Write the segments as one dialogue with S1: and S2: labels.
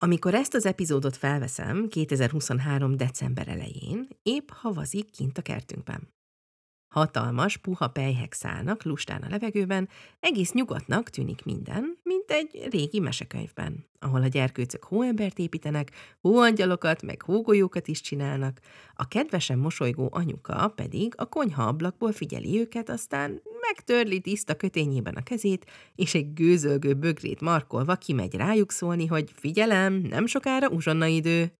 S1: Amikor ezt az epizódot felveszem 2023. december elején, épp havazik kint a kertünkben. Hatalmas, puha pejhek szállnak lustán a levegőben, egész nyugodtnak tűnik minden, mint egy régi mesekönyvben, ahol a gyerkőcök hóembert építenek, hóangyalokat, meg hógolyókat is csinálnak, a kedvesen mosolygó anyuka pedig a konyha ablakból figyeli őket, aztán megtörli tiszta kötényében a kezét, és egy gőzölgő bögrét markolva kimegy rájuk szólni, hogy figyelem, nem sokára uzsonna idő.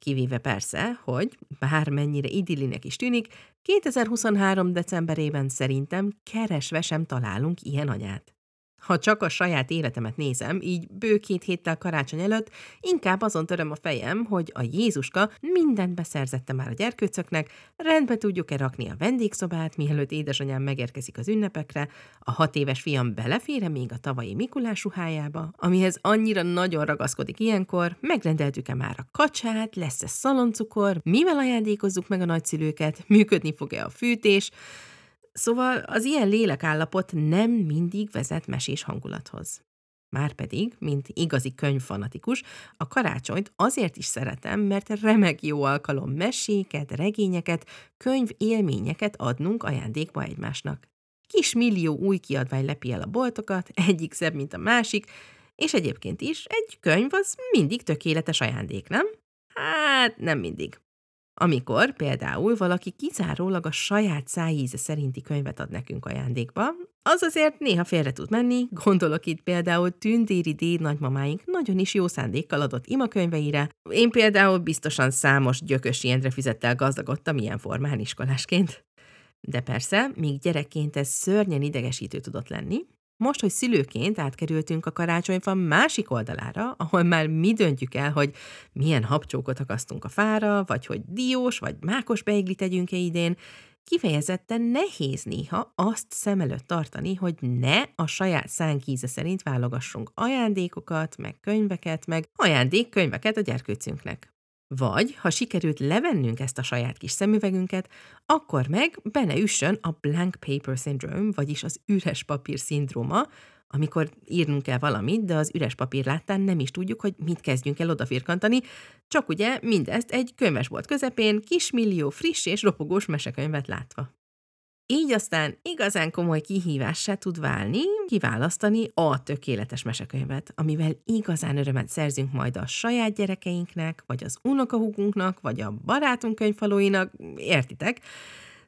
S1: Kivéve persze, hogy bármennyire idillinek is tűnik, 2023. decemberében szerintem keresve sem találunk ilyen anyát. Ha csak a saját életemet nézem, így bő két héttel karácsony előtt, inkább azon töröm a fejem, hogy a Jézuska mindent beszerzette már a gyerkőcöknek, rendbe tudjuk-e rakni a vendégszobát, mielőtt édesanyám megérkezik az ünnepekre, a hat éves fiam belefére még a tavalyi Mikulás ruhájába, amihez annyira nagyon ragaszkodik ilyenkor, megrendeltük-e már a kacsát, lesz-e szaloncukor, mivel ajándékozzuk meg a nagyszülőket, működni fog-e a fűtés, Szóval az ilyen lélekállapot nem mindig vezet mesés hangulathoz. Márpedig, mint igazi könyvfanatikus, a karácsonyt azért is szeretem, mert remek jó alkalom meséket, regényeket, könyv élményeket adnunk ajándékba egymásnak. Kis millió új kiadvány lepi el a boltokat, egyik szebb, mint a másik, és egyébként is egy könyv az mindig tökéletes ajándék, nem? Hát nem mindig. Amikor például valaki kizárólag a saját szájíze szerinti könyvet ad nekünk ajándékba, az azért néha félre tud menni, gondolok itt például tündéri déd nagymamáink nagyon is jó szándékkal adott imakönyveire, én például biztosan számos gyökös Jendre fizettel gazdagodtam ilyen formán iskolásként. De persze, még gyerekként ez szörnyen idegesítő tudott lenni, most, hogy szülőként átkerültünk a karácsonyfa másik oldalára, ahol már mi döntjük el, hogy milyen habcsókot akasztunk a fára, vagy hogy diós vagy mákos beiglit tegyünk-e idén, kifejezetten nehéz néha azt szem előtt tartani, hogy ne a saját szánkíze szerint válogassunk ajándékokat, meg könyveket, meg ajándékkönyveket a gyerkőcünknek. Vagy, ha sikerült levennünk ezt a saját kis szemüvegünket, akkor meg benne üssön a blank paper syndrome, vagyis az üres papír szindróma, amikor írnunk kell valamit, de az üres papír láttán nem is tudjuk, hogy mit kezdjünk el odafirkantani, csak ugye mindezt egy könyvesbolt közepén kismillió friss és ropogós mesekönyvet látva. Így aztán igazán komoly kihívássá tud válni kiválasztani a tökéletes mesekönyvet, amivel igazán örömet szerzünk majd a saját gyerekeinknek, vagy az unokahúgunknak, vagy a barátunk könyvfalóinak, értitek?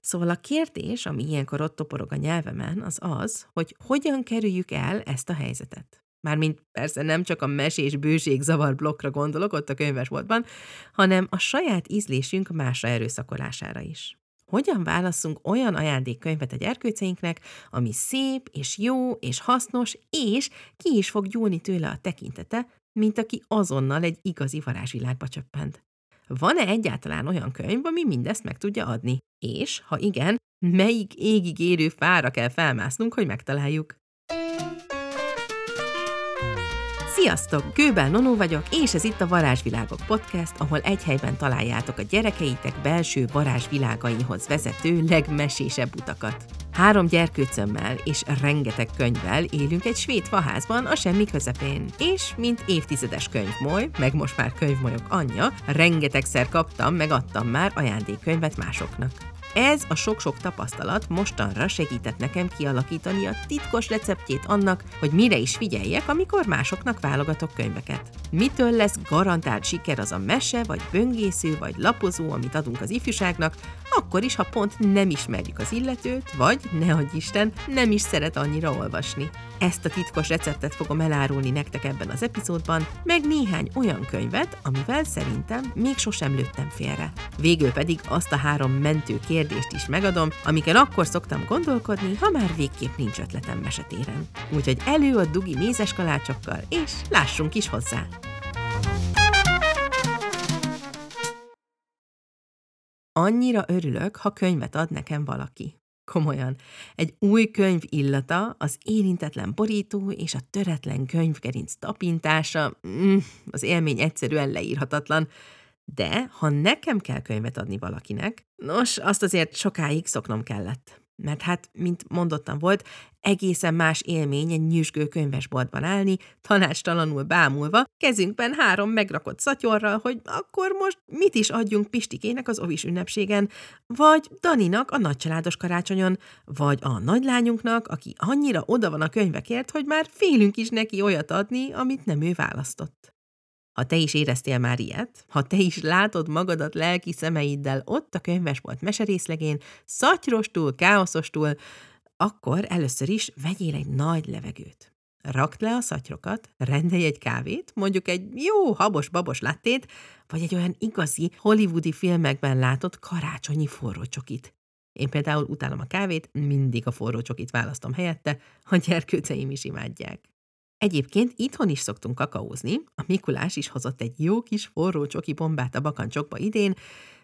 S1: Szóval a kérdés, ami ilyenkor ott toporog a nyelvemen, az az, hogy hogyan kerüljük el ezt a helyzetet. Mármint persze nem csak a mesés bőség zavar blokkra gondolok ott a könyvesboltban, hanem a saját ízlésünk másra erőszakolására is. Hogyan válasszunk olyan ajándékkönyvet a gyerkőceinknek, ami szép, és jó, és hasznos, és ki is fog gyúlni tőle a tekintete, mint aki azonnal egy igazi varázsvilágba csöppent. Van-e egyáltalán olyan könyv, ami mindezt meg tudja adni? És, ha igen, melyik égig érő fára kell felmásznunk, hogy megtaláljuk? Sziasztok! Gőbel Nonó vagyok, és ez itt a Varázsvilágok podcast, ahol egy helyben találjátok a gyerekeitek belső varázsvilágaihoz vezető legmesésebb utakat. Három gyerkőcömmel és rengeteg könyvvel élünk egy svéd faházban a semmi közepén. És, mint évtizedes könyvmoly, meg most már könyvmolyok anyja, rengetegszer kaptam, meg adtam már ajándékkönyvet másoknak. Ez a sok-sok tapasztalat mostanra segített nekem kialakítani a titkos receptjét annak, hogy mire is figyeljek, amikor másoknak válogatok könyveket. Mitől lesz garantált siker az a mese, vagy böngésző, vagy lapozó, amit adunk az ifjúságnak, akkor is, ha pont nem ismerjük az illetőt, vagy, ne adj Isten, nem is szeret annyira olvasni. Ezt a titkos receptet fogom elárulni nektek ebben az epizódban, meg néhány olyan könyvet, amivel szerintem még sosem lőttem félre. Végül pedig azt a három mentő kérdést is megadom, amiken akkor szoktam gondolkodni, ha már végképp nincs ötletem mesetéren. Úgyhogy elő a dugi mézes kalácsokkal, és lássunk is hozzá! Annyira örülök, ha könyvet ad nekem valaki. Komolyan. Egy új könyv illata, az érintetlen borító és a töretlen könyvgerinc tapintása, mm, az élmény egyszerűen leírhatatlan. De ha nekem kell könyvet adni valakinek, nos, azt azért sokáig szoknom kellett. mert hát, mint mondottam volt, egészen más élmény egy nyüzsgő könyvesboltban állni, tanácstalanul bámulva, kezünkben három megrakott szatyorral, hogy akkor most mit is adjunk Pistikének az ovis ünnepségen, vagy Daninak a nagycsaládos karácsonyon, vagy a nagylányunknak, aki annyira oda van a könyvekért, hogy már félünk is neki olyat adni, amit nem ő választott. Ha te is éreztél már ilyet, ha te is látod magadat lelki szemeiddel ott a könyvesbolt meserészlegén, szatyrostul, káoszostul, akkor először is vegyél egy nagy levegőt. Rakd le a szatyrokat, rendelj egy kávét, mondjuk egy jó habos-babos lattét, vagy egy olyan igazi hollywoodi filmekben látott karácsonyi forró csokit. Én például utálom a kávét, mindig a forró csokit választom helyette, a gyerkőceim is imádják. Egyébként itthon is szoktunk kakaózni, a Mikulás is hozott egy jó kis forró csoki bombát a bakancsokba idén,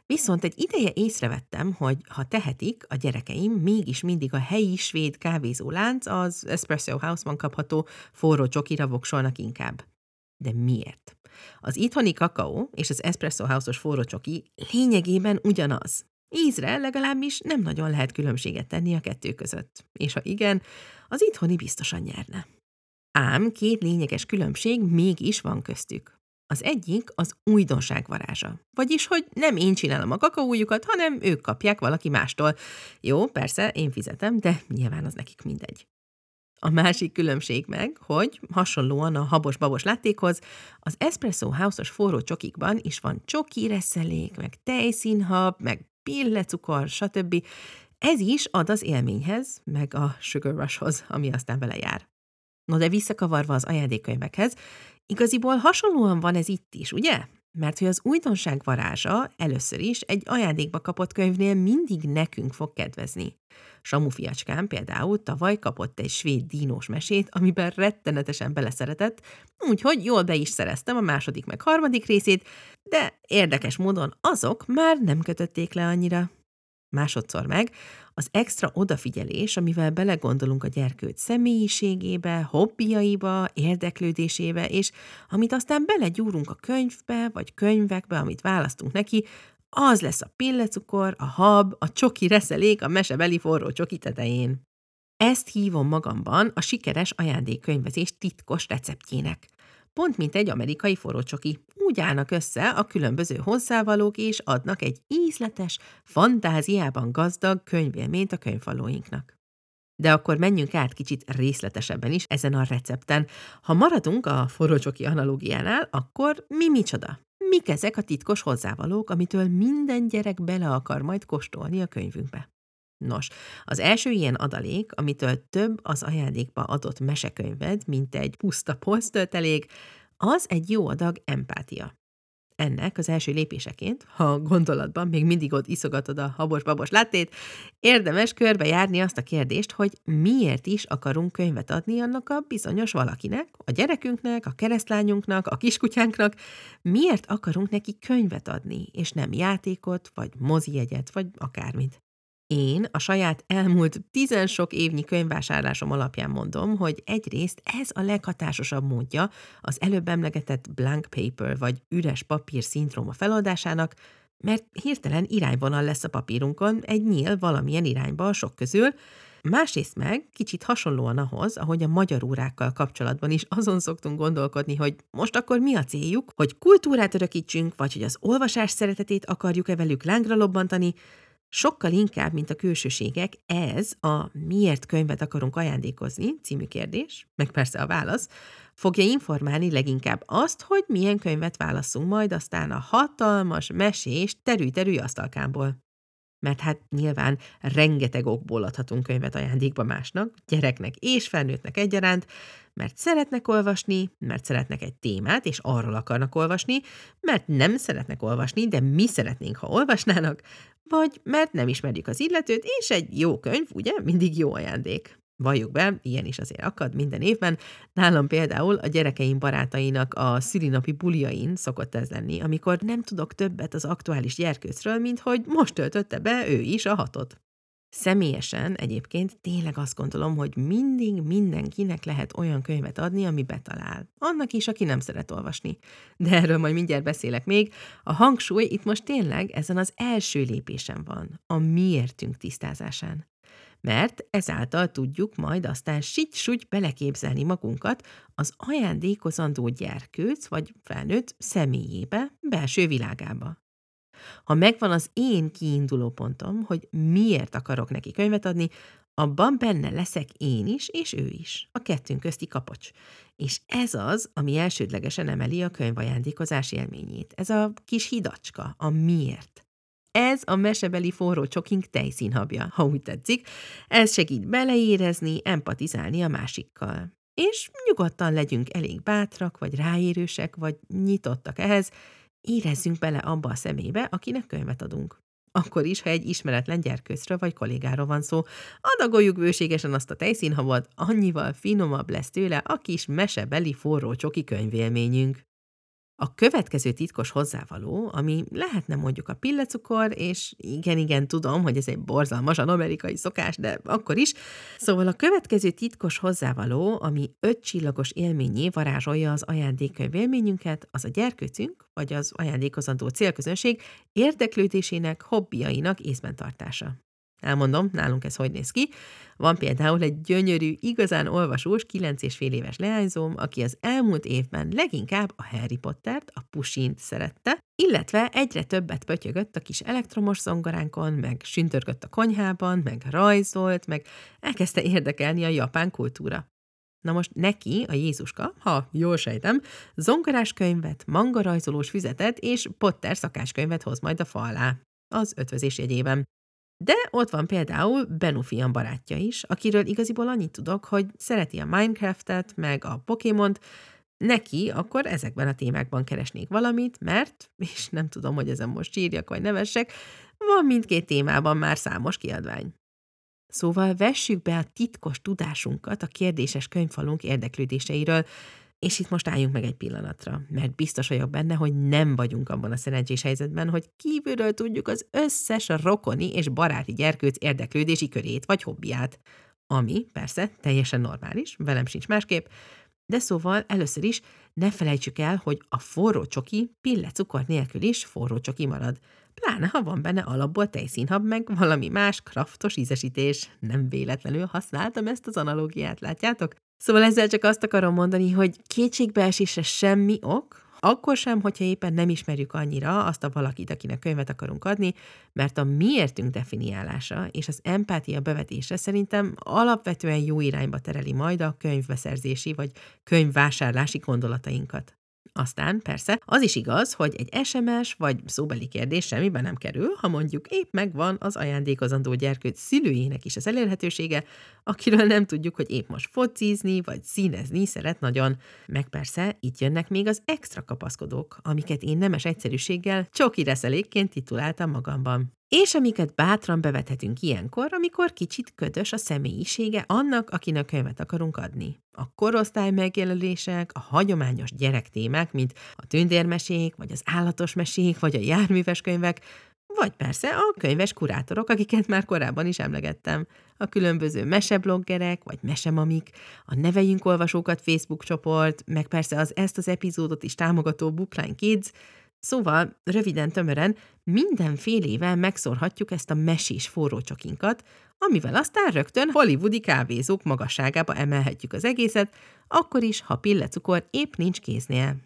S1: viszont egy ideje észrevettem, hogy ha tehetik, a gyerekeim mégis mindig a helyi svéd kávézólánc, az Espresso House-ban kapható forró csokira voksolnak inkább. De miért? Az itthoni kakaó és az Espresso House-os forró csoki lényegében ugyanaz. Ízre legalábbis nem nagyon lehet különbséget tenni a kettő között. És ha igen, az itthoni biztosan nyerne. Ám két lényeges különbség mégis van köztük. Az egyik az újdonság varázsa. Vagyis, hogy nem én csinálom a kakaójukat, hanem ők kapják valaki mástól. Jó, persze, én fizetem, de nyilván az nekik mindegy. A másik különbség meg, hogy hasonlóan a habos-babos láttékhoz, az Espresso House-os forró csokikban is van csoki reszelék, meg tejszínhab, meg pillecukor, stb. Ez is ad az élményhez, meg a sugar rushhoz, ami aztán vele jár. No de visszakavarva az ajándékkönyvekhez, igaziból hasonlóan van ez itt is, ugye? Mert hogy az újdonság varázsa először is egy ajándékba kapott könyvnél mindig nekünk fog kedvezni. Samu fiacskám például tavaly kapott egy svéd dínós mesét, amiben rettenetesen beleszeretett, úgyhogy jól be is szereztem a második meg harmadik részét, de érdekes módon azok már nem kötötték le annyira. Másodszor meg az extra odafigyelés, amivel belegondolunk a gyerkőt személyiségébe, hobbiaiba, érdeklődésébe, és amit aztán belegyúrunk a könyvbe, vagy könyvekbe, amit választunk neki, az lesz a pillecukor, a hab, a csoki reszelék a mesebeli forró csoki tetején. Ezt hívom magamban a sikeres ajándékkönyvezés titkos receptjének. Pont mint egy amerikai forrócsoki. Úgy állnak össze a különböző hozzávalók, és adnak egy ízletes, fantáziában gazdag könyvélményt a könyvvalóinknak. De akkor menjünk át kicsit részletesebben is ezen a recepten. Ha maradunk a forrócsoki analógiánál, akkor mi micsoda? Mik ezek a titkos hozzávalók, amitől minden gyerek bele akar majd kóstolni a könyvünkbe? Nos, az első ilyen adalék, amitől több az ajándékba adott mesekönyved, mint egy puszta polctöltelék, az egy jó adag empátia. Ennek az első lépéseként, ha gondolatban még mindig ott iszogatod a habos-babos láttét, érdemes körbejárni azt a kérdést, hogy miért is akarunk könyvet adni annak a bizonyos valakinek, a gyerekünknek, a keresztlányunknak, a kiskutyánknak, miért akarunk neki könyvet adni, és nem játékot, vagy mozijegyet, vagy akármit. Én a saját elmúlt tizen sok évnyi könyvvásárlásom alapján mondom, hogy egyrészt ez a leghatásosabb módja az előbb emlegetett blank paper vagy üres papír szindróma feloldásának, mert hirtelen irányvonal lesz a papírunkon, egy nyíl valamilyen irányba a sok közül, Másrészt meg kicsit hasonlóan ahhoz, ahogy a magyar órákkal kapcsolatban is azon szoktunk gondolkodni, hogy most akkor mi a céljuk, hogy kultúrát örökítsünk, vagy hogy az olvasás szeretetét akarjuk-e velük lángra lobbantani, Sokkal inkább, mint a külsőségek, ez a miért könyvet akarunk ajándékozni című kérdés, meg persze a válasz, fogja informálni leginkább azt, hogy milyen könyvet válaszunk majd aztán a hatalmas, mesés, terű-terű asztalkámból. Mert hát nyilván rengeteg okból adhatunk könyvet ajándékba másnak, gyereknek és felnőttnek egyaránt, mert szeretnek olvasni, mert szeretnek egy témát, és arról akarnak olvasni, mert nem szeretnek olvasni, de mi szeretnénk, ha olvasnának, vagy mert nem ismerjük az illetőt, és egy jó könyv, ugye, mindig jó ajándék. Valljuk be, ilyen is azért akad minden évben. Nálam például a gyerekeim barátainak a szülinapi buliain szokott ez lenni, amikor nem tudok többet az aktuális gyerkőcről, mint hogy most töltötte be ő is a hatot. Személyesen egyébként tényleg azt gondolom, hogy mindig mindenkinek lehet olyan könyvet adni, ami betalál. Annak is, aki nem szeret olvasni. De erről majd mindjárt beszélek még. A hangsúly itt most tényleg ezen az első lépésen van, a miértünk tisztázásán. Mert ezáltal tudjuk majd aztán sit beleképzelni magunkat az ajándékozandó gyerkőc vagy felnőtt személyébe, belső világába. Ha megvan az én kiinduló pontom, hogy miért akarok neki könyvet adni, abban benne leszek én is, és ő is, a kettőnk közti kapocs. És ez az, ami elsődlegesen emeli a könyvajándékozás élményét. Ez a kis hidacska, a miért. Ez a mesebeli forró csokink tejszínhabja, ha úgy tetszik. Ez segít beleérezni, empatizálni a másikkal. És nyugodtan legyünk elég bátrak, vagy ráérősek, vagy nyitottak ehhez, érezzünk bele abba a szemébe, akinek könyvet adunk. Akkor is, ha egy ismeretlen gyerkőcről vagy kollégáról van szó, adagoljuk bőségesen azt a tejszínhavat, annyival finomabb lesz tőle a kis mesebeli forró csoki könyvélményünk. A következő titkos hozzávaló, ami lehetne mondjuk a pillecukor, és igen, igen, tudom, hogy ez egy borzalmasan amerikai szokás, de akkor is. Szóval a következő titkos hozzávaló, ami öt csillagos élményé varázsolja az ajándékkönyv élményünket, az a gyerkőcünk, vagy az ajándékozandó célközönség érdeklődésének, hobbiainak észben tartása. Elmondom, nálunk ez hogy néz ki. Van például egy gyönyörű, igazán olvasós, 9 és fél éves leányzóm, aki az elmúlt évben leginkább a Harry Pottert, a Pusint szerette, illetve egyre többet pötyögött a kis elektromos zongoránkon, meg süntörgött a konyhában, meg rajzolt, meg elkezdte érdekelni a japán kultúra. Na most neki, a Jézuska, ha jól sejtem, zongorás könyvet, mangarajzolós füzetet és Potter szakáskönyvet hoz majd a fa alá, az ötvözés jegyében. De ott van például Benufian barátja is, akiről igaziból annyit tudok, hogy szereti a Minecraftet, meg a Pokémont, neki akkor ezekben a témákban keresnék valamit, mert, és nem tudom, hogy ezen most sírjak vagy nevessek, van mindkét témában már számos kiadvány. Szóval vessük be a titkos tudásunkat a kérdéses könyvfalunk érdeklődéseiről, és itt most álljunk meg egy pillanatra, mert biztos vagyok benne, hogy nem vagyunk abban a szerencsés helyzetben, hogy kívülről tudjuk az összes rokoni és baráti gyerkőc érdeklődési körét vagy hobbiát. Ami persze teljesen normális, velem sincs másképp, de szóval először is ne felejtsük el, hogy a forró csoki pillecukor nélkül is forró csoki marad. Pláne, ha van benne alapból tejszínhab, meg valami más kraftos ízesítés. Nem véletlenül használtam ezt az analógiát, látjátok? Szóval ezzel csak azt akarom mondani, hogy kétségbeesésre semmi ok, akkor sem, hogyha éppen nem ismerjük annyira azt a valakit, akinek könyvet akarunk adni, mert a miértünk definiálása és az empátia bevetése szerintem alapvetően jó irányba tereli majd a könyvbeszerzési vagy könyvvásárlási gondolatainkat. Aztán persze az is igaz, hogy egy SMS vagy szóbeli kérdés semmiben nem kerül, ha mondjuk épp megvan az ajándékozandó gyerkőt szülőjének is az elérhetősége, akiről nem tudjuk, hogy épp most focizni vagy színezni szeret nagyon. Meg persze itt jönnek még az extra kapaszkodók, amiket én nemes egyszerűséggel csoki reszelékként tituláltam magamban és amiket bátran bevethetünk ilyenkor, amikor kicsit ködös a személyisége annak, akinek könyvet akarunk adni. A korosztály megjelölések, a hagyományos gyerektémák, mint a tündérmesék, vagy az állatos mesék, vagy a járműves könyvek, vagy persze a könyves kurátorok, akiket már korábban is emlegettem. A különböző mesebloggerek, vagy mesemamik, a Neveljünk Olvasókat Facebook csoport, meg persze az ezt az epizódot is támogató Bookline Kids, Szóval, röviden tömören, mindenfélével megszórhatjuk ezt a mesés forrócsokinkat, amivel aztán rögtön hollywoodi kávézók magasságába emelhetjük az egészet, akkor is, ha pillecukor épp nincs kéznél.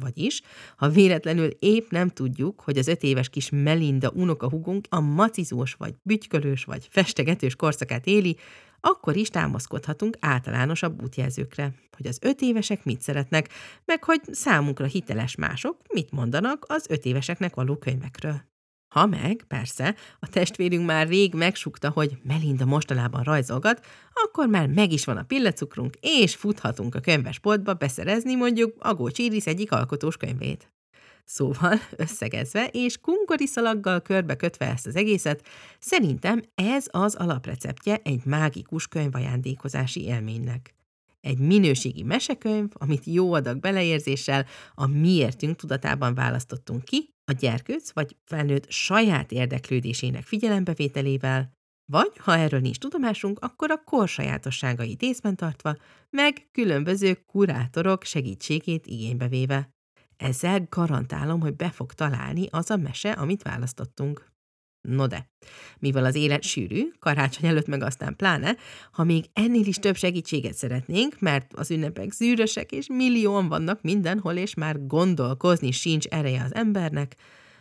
S1: Vagyis, ha véletlenül épp nem tudjuk, hogy az öt éves kis Melinda unokahugunk a macizós vagy bütykölős vagy festegetős korszakát éli, akkor is támaszkodhatunk általánosabb útjelzőkre, hogy az öt évesek mit szeretnek, meg hogy számunkra hiteles mások mit mondanak az öt éveseknek való könyvekről. Ha meg, persze, a testvérünk már rég megsukta, hogy Melinda mostanában rajzolgat, akkor már meg is van a pillecukrunk, és futhatunk a könyvesboltba beszerezni mondjuk Agó Csiris egyik alkotós könyvét. Szóval, összegezve és szalaggal körbe kötve ezt az egészet, szerintem ez az alapreceptje egy mágikus könyvajándékozási élménynek. Egy minőségi mesekönyv, amit jó adag beleérzéssel a miértünk tudatában választottunk ki, a gyerkőc vagy felnőtt saját érdeklődésének figyelembevételével, vagy, ha erről nincs tudomásunk, akkor a kor sajátosságait észben tartva, meg különböző kurátorok segítségét igénybe véve. Ezzel garantálom, hogy be fog találni az a mese, amit választottunk. No de, mivel az élet sűrű, karácsony előtt meg aztán pláne, ha még ennél is több segítséget szeretnénk, mert az ünnepek zűrösek és millióan vannak mindenhol, és már gondolkozni sincs ereje az embernek,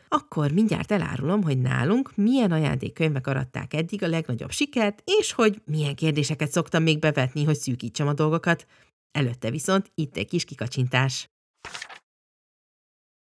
S1: akkor mindjárt elárulom, hogy nálunk milyen ajándékkönyvek aratták eddig a legnagyobb sikert, és hogy milyen kérdéseket szoktam még bevetni, hogy szűkítsem a dolgokat. Előtte viszont itt egy kis kikacsintás.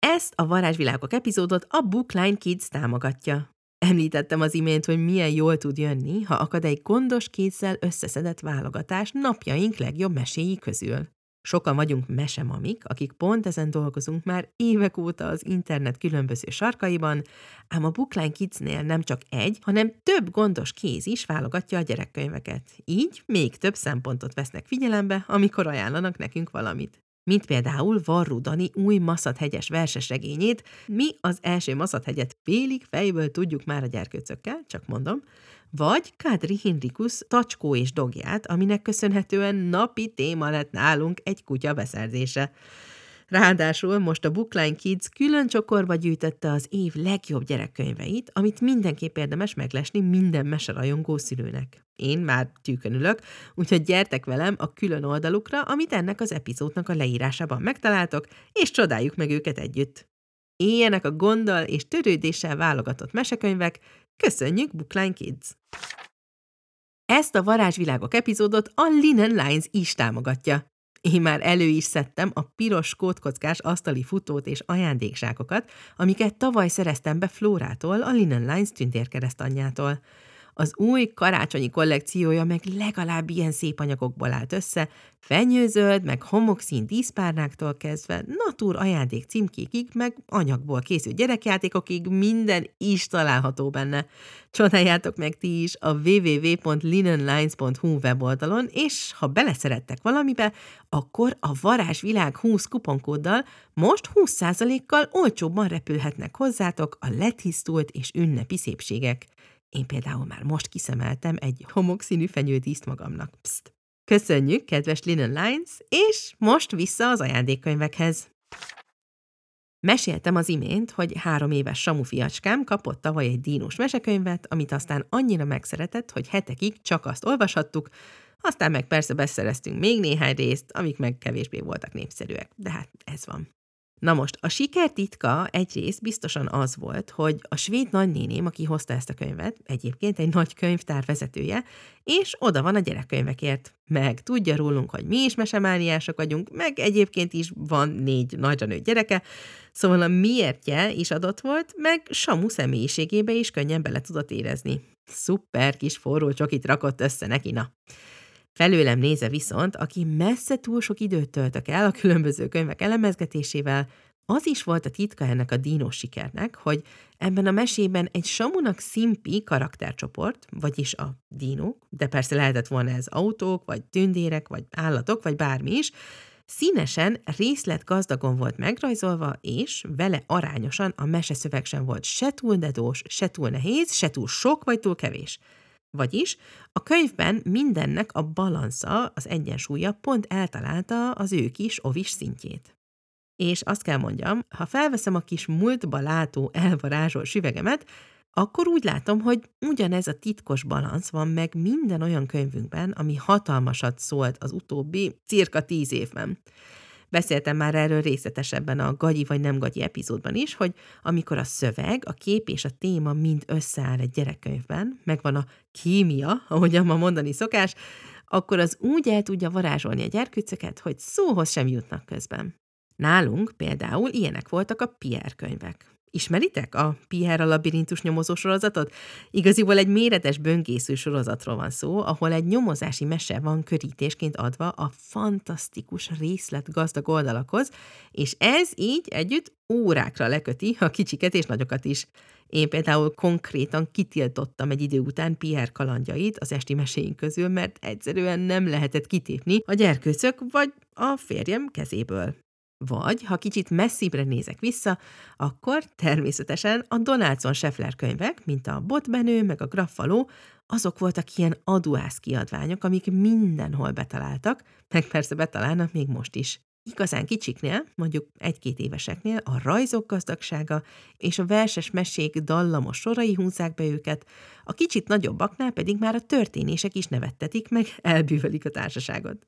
S1: Ezt a Varázsvilágok epizódot a Bookline Kids támogatja. Említettem az imént, hogy milyen jól tud jönni, ha akad egy gondos kézzel összeszedett válogatás napjaink legjobb meséi közül. Sokan vagyunk mesemamik, akik pont ezen dolgozunk már évek óta az internet különböző sarkaiban, ám a Bookline Kidsnél nem csak egy, hanem több gondos kéz is válogatja a gyerekkönyveket. Így még több szempontot vesznek figyelembe, amikor ajánlanak nekünk valamit mint például Varru Dani új Maszathegyes versesregényét, mi az első Maszathegyet félig fejből tudjuk már a gyerkőcökkel, csak mondom, vagy Kádri Hinrikus tacskó és dogját, aminek köszönhetően napi téma lett nálunk egy kutya beszerzése. Ráadásul most a Bookline Kids külön csokorba gyűjtötte az év legjobb gyerekkönyveit, amit mindenképp érdemes meglesni minden meserajongó szülőnek. Én már tűkön ülök, úgyhogy gyertek velem a külön oldalukra, amit ennek az epizódnak a leírásában megtaláltok, és csodáljuk meg őket együtt. Éljenek a gonddal és törődéssel válogatott mesekönyvek, köszönjük Bookline Kids! Ezt a Varázsvilágok epizódot a Linen Lines is támogatja. Én már elő is szedtem a piros kódkockás asztali futót és ajándéksákokat, amiket tavaly szereztem be Flórától, a Linen Lines tündérkeresztanyjától. Az új karácsonyi kollekciója meg legalább ilyen szép anyagokból állt össze, fenyőzöld, meg homokszín díszpárnáktól kezdve, natúr ajándék címkékig, meg anyagból készült gyerekjátékokig minden is található benne. Csodáljátok meg ti is a www.linenlines.hu weboldalon, és ha beleszerettek valamibe, akkor a Varázsvilág 20 kuponkóddal most 20%-kal olcsóbban repülhetnek hozzátok a letisztult és ünnepi szépségek. Én például már most kiszemeltem egy homokszínű fenyődíszt magamnak. Pszt. Köszönjük, kedves Linen Lines, és most vissza az ajándékkönyvekhez. Meséltem az imént, hogy három éves Samu fiacskám kapott tavaly egy dínos mesekönyvet, amit aztán annyira megszeretett, hogy hetekig csak azt olvashattuk, aztán meg persze beszereztünk még néhány részt, amik meg kevésbé voltak népszerűek, de hát ez van. Na most, a siker titka egyrészt biztosan az volt, hogy a svéd nagynéném, aki hozta ezt a könyvet, egyébként egy nagy könyvtár vezetője, és oda van a gyerekkönyvekért. Meg tudja rólunk, hogy mi is mesemániások vagyunk, meg egyébként is van négy nagyra nőtt gyereke, szóval a miértje is adott volt, meg Samu személyiségébe is könnyen bele tudott érezni. Szuper kis forró csokit rakott össze neki, na. Felőlem néze viszont, aki messze túl sok időt töltök el a különböző könyvek elemezgetésével, az is volt a titka ennek a dínos sikernek, hogy ebben a mesében egy Samunak szimpi karaktercsoport, vagyis a dínók, de persze lehetett volna ez autók, vagy tündérek, vagy állatok, vagy bármi is, színesen, részletgazdagon volt megrajzolva, és vele arányosan a meseszöveg sem volt se túl dedós, se túl nehéz, se túl sok, vagy túl kevés. Vagyis a könyvben mindennek a balansza, az egyensúlya pont eltalálta az ő kis ovis szintjét. És azt kell mondjam, ha felveszem a kis múltba látó elvarázsol süvegemet, akkor úgy látom, hogy ugyanez a titkos balansz van meg minden olyan könyvünkben, ami hatalmasat szólt az utóbbi cirka tíz évben. Beszéltem már erről részletesebben a gagyi vagy nem gagyi epizódban is, hogy amikor a szöveg, a kép és a téma mind összeáll egy gyerekkönyvben, megvan a kémia, ahogyan ma mondani szokás, akkor az úgy el tudja varázsolni a gyerkőcöket, hogy szóhoz sem jutnak közben. Nálunk például ilyenek voltak a Pierre könyvek. Ismeritek a Pierre a labirintus nyomozó sorozatot? Igaziból egy méretes böngésző sorozatról van szó, ahol egy nyomozási mese van körítésként adva a fantasztikus részlet gazdag oldalakhoz, és ez így együtt órákra leköti a kicsiket és nagyokat is. Én például konkrétan kitiltottam egy idő után Pierre kalandjait az esti meséink közül, mert egyszerűen nem lehetett kitépni a gyerkőcök vagy a férjem kezéből. Vagy, ha kicsit messzibre nézek vissza, akkor természetesen a Donaldson Scheffler könyvek, mint a Botbenő, meg a Graffaló, azok voltak ilyen aduász kiadványok, amik mindenhol betaláltak, meg persze betalálnak még most is. Igazán kicsiknél, mondjuk egy-két éveseknél a rajzok gazdagsága és a verses mesék dallamos sorai húzzák be őket, a kicsit nagyobbaknál pedig már a történések is nevettetik meg, elbűvölik a társaságot.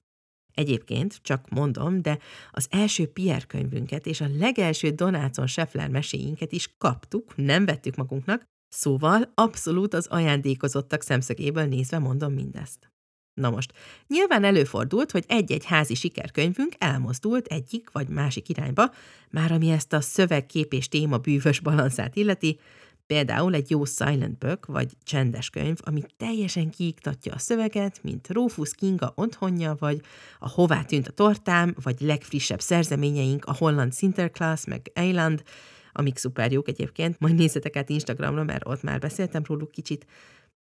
S1: Egyébként, csak mondom, de az első Pierre könyvünket és a legelső Donácon Scheffler meséinket is kaptuk, nem vettük magunknak, szóval abszolút az ajándékozottak szemszögéből nézve mondom mindezt. Na most, nyilván előfordult, hogy egy-egy házi sikerkönyvünk elmozdult egyik vagy másik irányba, már ami ezt a szövegkép és téma bűvös balanszát illeti, például egy jó silent book vagy csendes könyv, ami teljesen kiiktatja a szöveget, mint Rufus Kinga otthonja, vagy a Hová tűnt a tortám, vagy legfrissebb szerzeményeink, a Holland Sinterklaas, meg Eiland, amik szuper jók egyébként, majd nézzetek át Instagramra, mert ott már beszéltem róluk kicsit,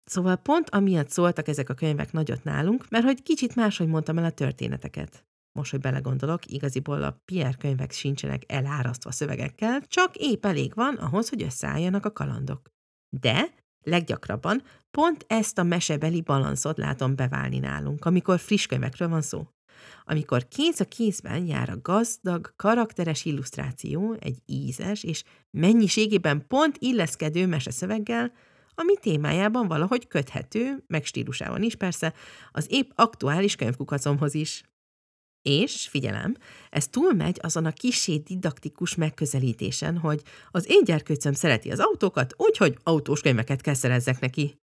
S1: Szóval pont amiatt szóltak ezek a könyvek nagyot nálunk, mert hogy kicsit máshogy mondtam el a történeteket. Most, hogy belegondolok, igaziból a Pierre könyvek sincsenek elárasztva szövegekkel, csak épp elég van ahhoz, hogy összeálljanak a kalandok. De leggyakrabban pont ezt a mesebeli balanszot látom beválni nálunk, amikor friss könyvekről van szó. Amikor kéz a kézben jár a gazdag, karakteres illusztráció egy ízes és mennyiségében pont illeszkedő meseszöveggel, ami témájában valahogy köthető, meg stílusában is persze, az épp aktuális könyvkukacomhoz is. És, figyelem, ez túlmegy azon a kisé didaktikus megközelítésen, hogy az én gyerkőcöm szereti az autókat, úgyhogy autós könyveket kell szerezzek neki.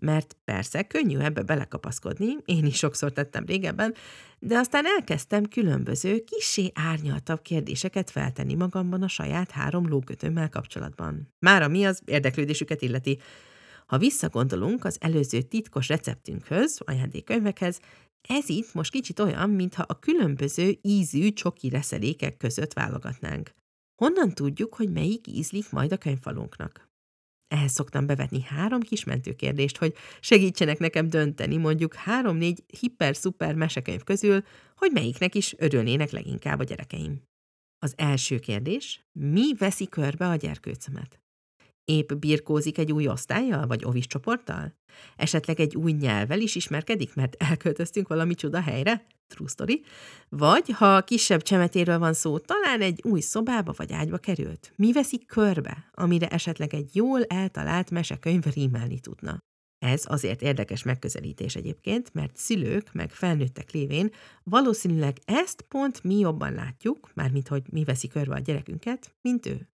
S1: Mert persze, könnyű ebbe belekapaszkodni, én is sokszor tettem régebben, de aztán elkezdtem különböző, kisé árnyaltabb kérdéseket feltenni magamban a saját három lókötőmmel kapcsolatban. Már ami az érdeklődésüket illeti. Ha visszagondolunk az előző titkos receptünkhöz, ajándékkönyvekhez, ez itt most kicsit olyan, mintha a különböző ízű csoki reszelékek között válogatnánk. Honnan tudjuk, hogy melyik ízlik majd a könyvfalunknak? Ehhez szoktam bevetni három kis mentőkérdést, hogy segítsenek nekem dönteni mondjuk három-négy hiper-szuper mesekönyv közül, hogy melyiknek is örülnének leginkább a gyerekeim. Az első kérdés, mi veszi körbe a gyerkőcömet? Épp birkózik egy új osztályjal, vagy ovis csoporttal? Esetleg egy új nyelvvel is ismerkedik, mert elköltöztünk valami csuda helyre? True story. Vagy, ha kisebb csemetéről van szó, talán egy új szobába vagy ágyba került. Mi veszik körbe, amire esetleg egy jól eltalált mesekönyv rímelni tudna? Ez azért érdekes megközelítés egyébként, mert szülők meg felnőttek lévén valószínűleg ezt pont mi jobban látjuk, mármint hogy mi veszi körbe a gyerekünket, mint ő.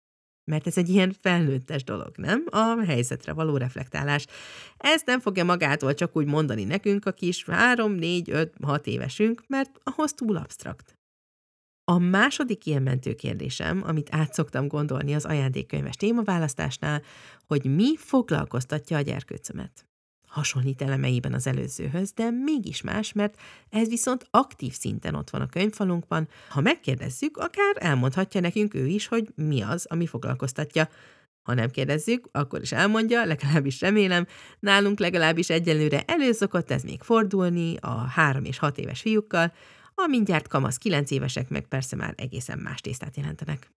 S1: Mert ez egy ilyen felnőttes dolog, nem? A helyzetre való reflektálás. Ezt nem fogja magától csak úgy mondani nekünk a kis 3, 4, 5, 6 évesünk, mert ahhoz túl absztrakt. A második ilyen mentő kérdésem, amit át szoktam gondolni az ajándékkönyves témaválasztásnál, hogy mi foglalkoztatja a gyerkőcömet hasonlít elemeiben az előzőhöz, de mégis más, mert ez viszont aktív szinten ott van a könyvfalunkban. Ha megkérdezzük, akár elmondhatja nekünk ő is, hogy mi az, ami foglalkoztatja. Ha nem kérdezzük, akkor is elmondja, legalábbis remélem. Nálunk legalábbis egyelőre előszokott ez még fordulni a három és hat éves fiúkkal, a mindjárt kamasz kilenc évesek meg persze már egészen más tésztát jelentenek.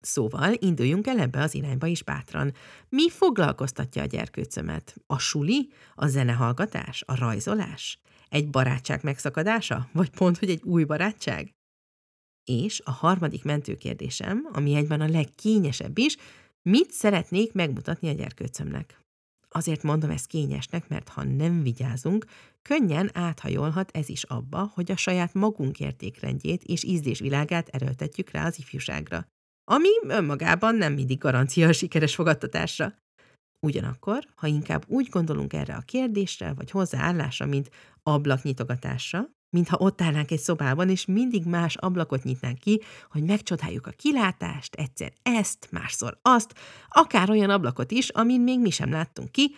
S1: Szóval induljunk el ebbe az irányba is bátran. Mi foglalkoztatja a gyerkőcömet? A suli? A zenehallgatás? A rajzolás? Egy barátság megszakadása? Vagy pont, hogy egy új barátság? És a harmadik mentőkérdésem, ami egyben a legkényesebb is, mit szeretnék megmutatni a gyerkőcömnek? Azért mondom ezt kényesnek, mert ha nem vigyázunk, könnyen áthajolhat ez is abba, hogy a saját magunk értékrendjét és ízlésvilágát erőltetjük rá az ifjúságra ami önmagában nem mindig garancia a sikeres fogadtatásra. Ugyanakkor, ha inkább úgy gondolunk erre a kérdésre, vagy hozzáállásra, mint ablaknyitogatásra, mintha ott állnánk egy szobában, és mindig más ablakot nyitnánk ki, hogy megcsodáljuk a kilátást, egyszer ezt, másszor azt, akár olyan ablakot is, amin még mi sem láttunk ki,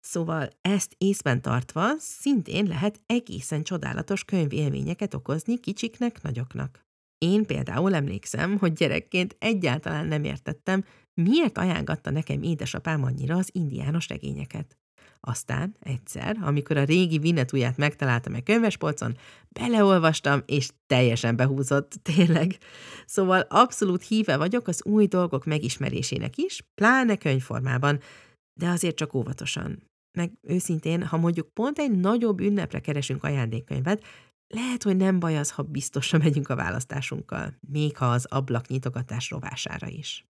S1: Szóval ezt észben tartva szintén lehet egészen csodálatos könyvélményeket okozni kicsiknek, nagyoknak. Én például emlékszem, hogy gyerekként egyáltalán nem értettem, miért ajánlgatta nekem édesapám annyira az indiános regényeket. Aztán egyszer, amikor a régi Vinnetuját megtaláltam egy könyvespolcon, beleolvastam, és teljesen behúzott, tényleg. Szóval abszolút híve vagyok az új dolgok megismerésének is, pláne könyvformában, de azért csak óvatosan. Meg őszintén, ha mondjuk pont egy nagyobb ünnepre keresünk ajándékkönyvet, lehet, hogy nem baj az, ha biztosra megyünk a választásunkkal, még ha az ablaknyitogatás rovására is.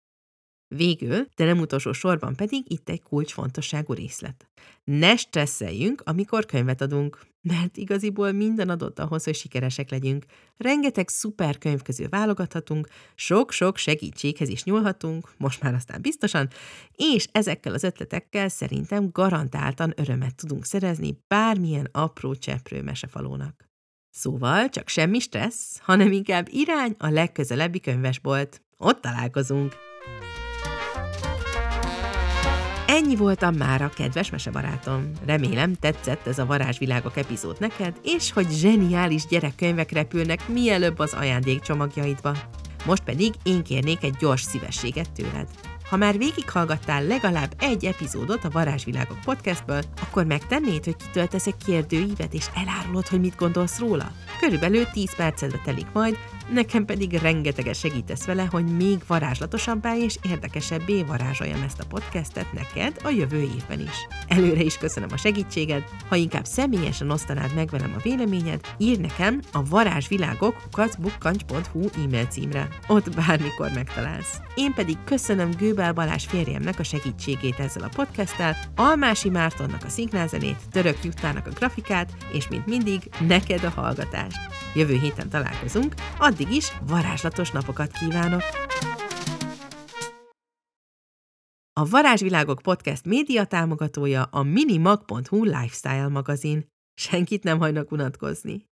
S1: Végül, de nem utolsó sorban pedig itt egy kulcsfontosságú részlet. Ne stresszeljünk, amikor könyvet adunk, mert igaziból minden adott ahhoz, hogy sikeresek legyünk. Rengeteg szuper könyv közül válogathatunk, sok-sok segítséghez is nyúlhatunk, most már aztán biztosan, és ezekkel az ötletekkel szerintem garantáltan örömet tudunk szerezni bármilyen apró cseprő mesefalónak. Szóval csak semmi stressz, hanem inkább irány a legközelebbi könyvesbolt. Ott találkozunk! Ennyi már a kedves mesebarátom. Remélem tetszett ez a varázsvilágok epizód neked, és hogy zseniális gyerekkönyvek repülnek mielőbb az ajándékcsomagjaidba. Most pedig én kérnék egy gyors szívességet tőled. Ha már végighallgattál legalább egy epizódot a Varázsvilágok podcastből, akkor megtennéd, hogy kitöltesz egy kérdőívet és elárulod, hogy mit gondolsz róla? Körülbelül 10 percedbe telik majd, nekem pedig rengeteget segítesz vele, hogy még varázslatosabbá és érdekesebbé varázsoljam ezt a podcastet neked a jövő évben is. Előre is köszönöm a segítséged, ha inkább személyesen osztanád meg velem a véleményed, ír nekem a varázsvilágok kukacbukkancs.hu e-mail címre. Ott bármikor megtalálsz. Én pedig köszönöm Gőbel Balázs férjemnek a segítségét ezzel a podcasttel, Almási Mártonnak a szinknázenét, Török Juttának a grafikát, és mint mindig, neked a hallgatást. Jövő héten találkozunk, addig is varázslatos napokat kívánok! A Varázsvilágok podcast média támogatója a minimag.hu lifestyle magazin. Senkit nem hagynak unatkozni.